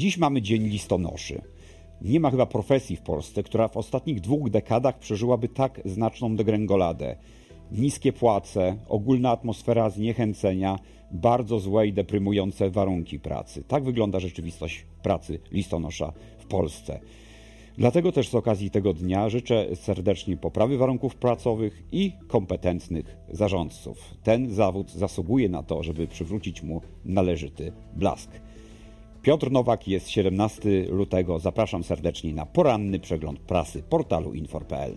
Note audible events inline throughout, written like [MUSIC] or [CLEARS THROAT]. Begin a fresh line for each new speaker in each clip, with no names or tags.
Dziś mamy Dzień Listonoszy. Nie ma chyba profesji w Polsce, która w ostatnich dwóch dekadach przeżyłaby tak znaczną degrengoladę. Niskie płace, ogólna atmosfera zniechęcenia, bardzo złe i deprymujące warunki pracy. Tak wygląda rzeczywistość pracy listonosza w Polsce. Dlatego też z okazji tego dnia życzę serdecznie poprawy warunków pracowych i kompetentnych zarządców. Ten zawód zasługuje na to, żeby przywrócić mu należyty blask. Piotr Nowak jest 17 lutego. Zapraszam serdecznie na poranny przegląd prasy portalu infor.pl.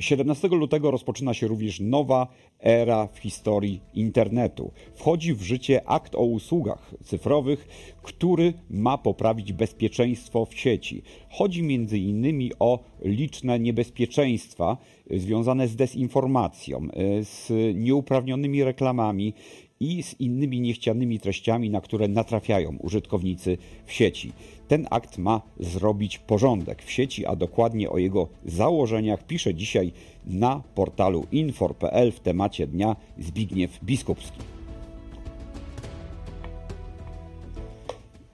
17 lutego rozpoczyna się również nowa era w historii internetu. Wchodzi w życie akt o usługach cyfrowych, który ma poprawić bezpieczeństwo w sieci. Chodzi między innymi o liczne niebezpieczeństwa związane z dezinformacją, z nieuprawnionymi reklamami i z innymi niechcianymi treściami, na które natrafiają użytkownicy w sieci. Ten akt ma zrobić porządek w sieci, a dokładnie o jego założeniach pisze dzisiaj na portalu infor.pl w temacie dnia Zbigniew Biskupski.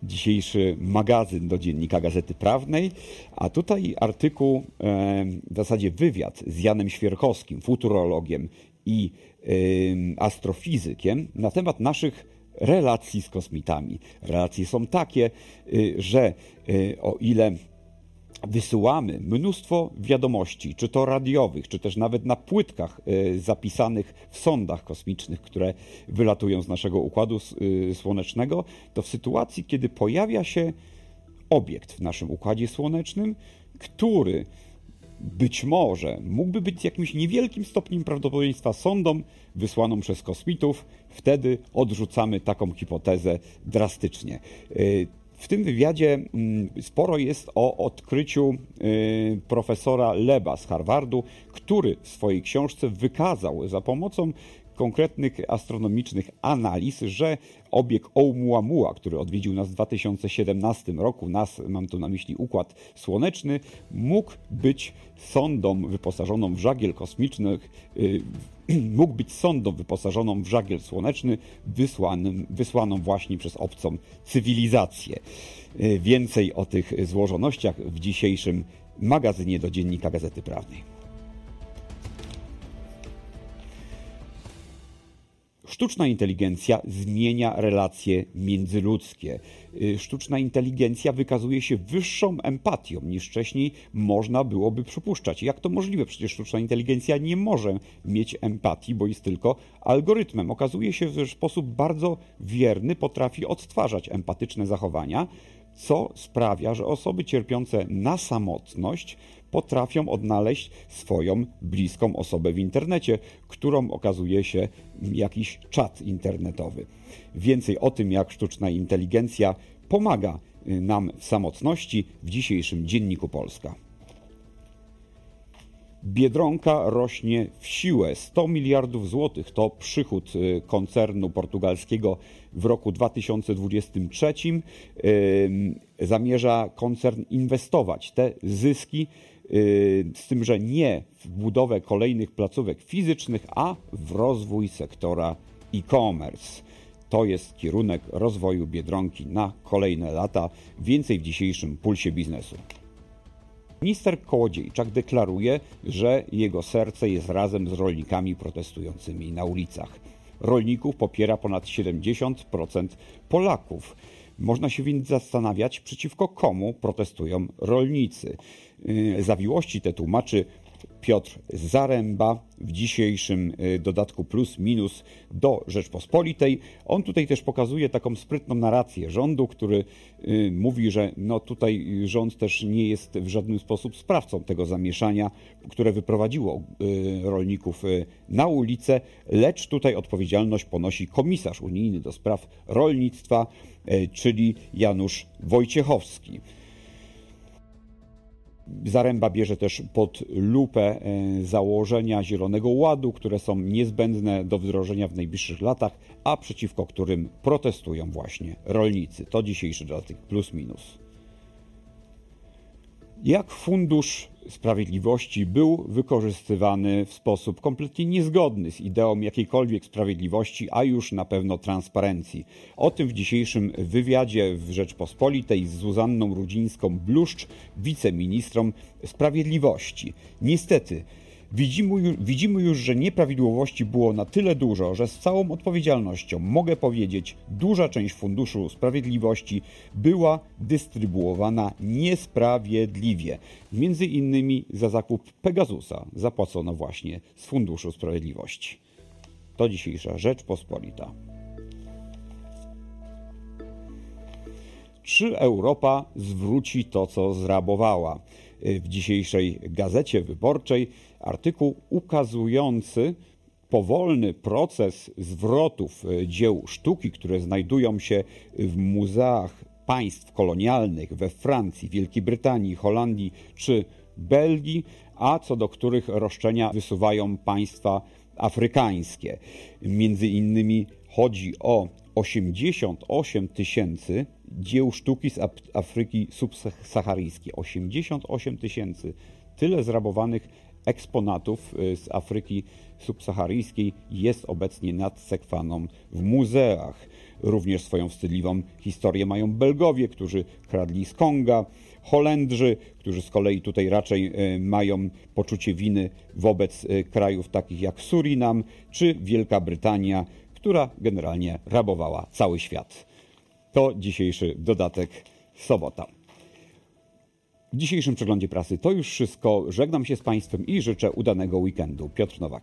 Dzisiejszy magazyn do dziennika Gazety Prawnej, a tutaj artykuł, w zasadzie wywiad z Janem Świerkowskim, futurologiem i astrofizykiem na temat naszych relacji z kosmitami. Relacje są takie, y, że y, o ile wysyłamy mnóstwo wiadomości, czy to radiowych, czy też nawet na płytkach y, zapisanych w sondach kosmicznych, które wylatują z naszego układu słonecznego, to w sytuacji, kiedy pojawia się obiekt w naszym układzie słonecznym, który być może mógłby być jakimś niewielkim stopniem prawdopodobieństwa sondą wysłaną przez kosmitów, wtedy odrzucamy taką hipotezę drastycznie. Y, w tym wywiadzie mm, sporo jest o odkryciu y, profesora Leba z Harvardu, który w swojej książce wykazał za pomocą konkretnych astronomicznych analiz, że obieg Oumuamua, który odwiedził nas w 2017 roku, nas, mam tu na myśli Układ Słoneczny, mógł być sondą wyposażoną w żagiel kosmiczny, yy, [CLEARS THROAT] mógł być sondą wyposażoną w żagiel słoneczny, wysłanym, wysłaną właśnie przez obcą cywilizację. Yy, więcej o tych złożonościach w dzisiejszym magazynie do Dziennika Gazety Prawnej. Sztuczna inteligencja zmienia relacje międzyludzkie. Y, sztuczna inteligencja wykazuje się wyższą empatią niż wcześniej można byłoby przypuszczać. Jak to możliwe? Przecież sztuczna inteligencja nie może mieć empatii, bo jest tylko algorytmem. Okazuje się, że w sposób bardzo wierny potrafi odtwarzać empatyczne zachowania, co sprawia, że osoby cierpiące na samotność potrafią odnaleźć swoją bliską osobę w internecie, którą okazuje się jakiś czat internetowy. Więcej o tym, jak sztuczna inteligencja pomaga y, nam w samotności w dzisiejszym Dzienniku Polska. Biedronka rośnie w siłę. 100 miliardów złotych to przychód y, koncernu portugalskiego w roku 2023. Zamierza koncern inwestować te zyski Y, z tym, że nie w budowę kolejnych placówek fizycznych, a w rozwój sektora e-commerce. To jest kierunek rozwoju Biedronki na kolejne lata. Więcej w dzisiejszym pulsie biznesu. Minister Kołodziejczak deklaruje, że jego serce jest razem z rolnikami protestującymi na ulicach. Rolników popiera ponad 70% Polaków. Można się więc zastanawiać, przeciwko komu protestują rolnicy. Y, zawiłości te tłumaczy Piotr Zaręba w dzisiejszym y, dodatku plus minus do Rzeczpospolitej. On tutaj też pokazuje taką sprytną narrację rządu, który y, mówi, że no tutaj rząd też nie jest w żaden sposób sprawcą tego zamieszania, które wyprowadziło rolników na ulicę, lecz tutaj odpowiedzialność ponosi komisarz unijny do spraw rolnictwa, czyli Janusz Wojciechowski. Zaręba bierze też pod lupę e, założenia Zielonego Ładu, które są niezbędne do wdrożenia w najbliższych latach, a przeciwko którym protestują właśnie rolnicy. To dzisiejszy dodatek plus minus. Jak Fundusz Sprawiedliwości był wykorzystywany w sposób kompletnie niezgodny z ideą jakiejkolwiek sprawiedliwości, a już na pewno transparencji. O tym w dzisiejszym wywiadzie w Rzeczpospolitej z Zuzanną Rudzińską-Bluszcz, wiceministrą sprawiedliwości. Niestety, Widzimy, widzimy już, że nieprawidłowości było na tyle dużo, że z całą odpowiedzialnością mogę powiedzieć, duża część Funduszu Sprawiedliwości była dystrybuowana niesprawiedliwie. Między innymi za zakup Pegasusa zapłacono właśnie z Funduszu Sprawiedliwości. To dzisiejsza Rzeczpospolita. Czy Europa zwróci to, co zrabowała? W dzisiejszej gazecie wyborczej artykuł ukazujący powolny proces zwrotów e, dzieł sztuki, które znajdują się w muzeach państw kolonialnych we Francji, Wielkiej Brytanii, Holandii czy Belgii, a co do których roszczenia wysuwają państwa afrykańskie. Między innymi chodzi o 88 tysięcy dzieł sztuki z Afryki subsaharyjskiej. 88 tysięcy. Tyle zrabowanych eksponatów y, z Afryki subsaharyjskiej jest obecnie nad Sekwaną w muzeach. Również swoją wstydliwą historię mają Belgowie, którzy kradli z Konga, Holendrzy, którzy z kolei tutaj raczej y, mają poczucie winy wobec y, krajów takich jak Surinam czy Wielka Brytania, która generalnie rabowała cały świat. To dzisiejszy dodatek sobota. W dzisiejszym przeglądzie prasy to już wszystko. Żegnam się z Państwem i życzę udanego weekendu. Piotr Nowak.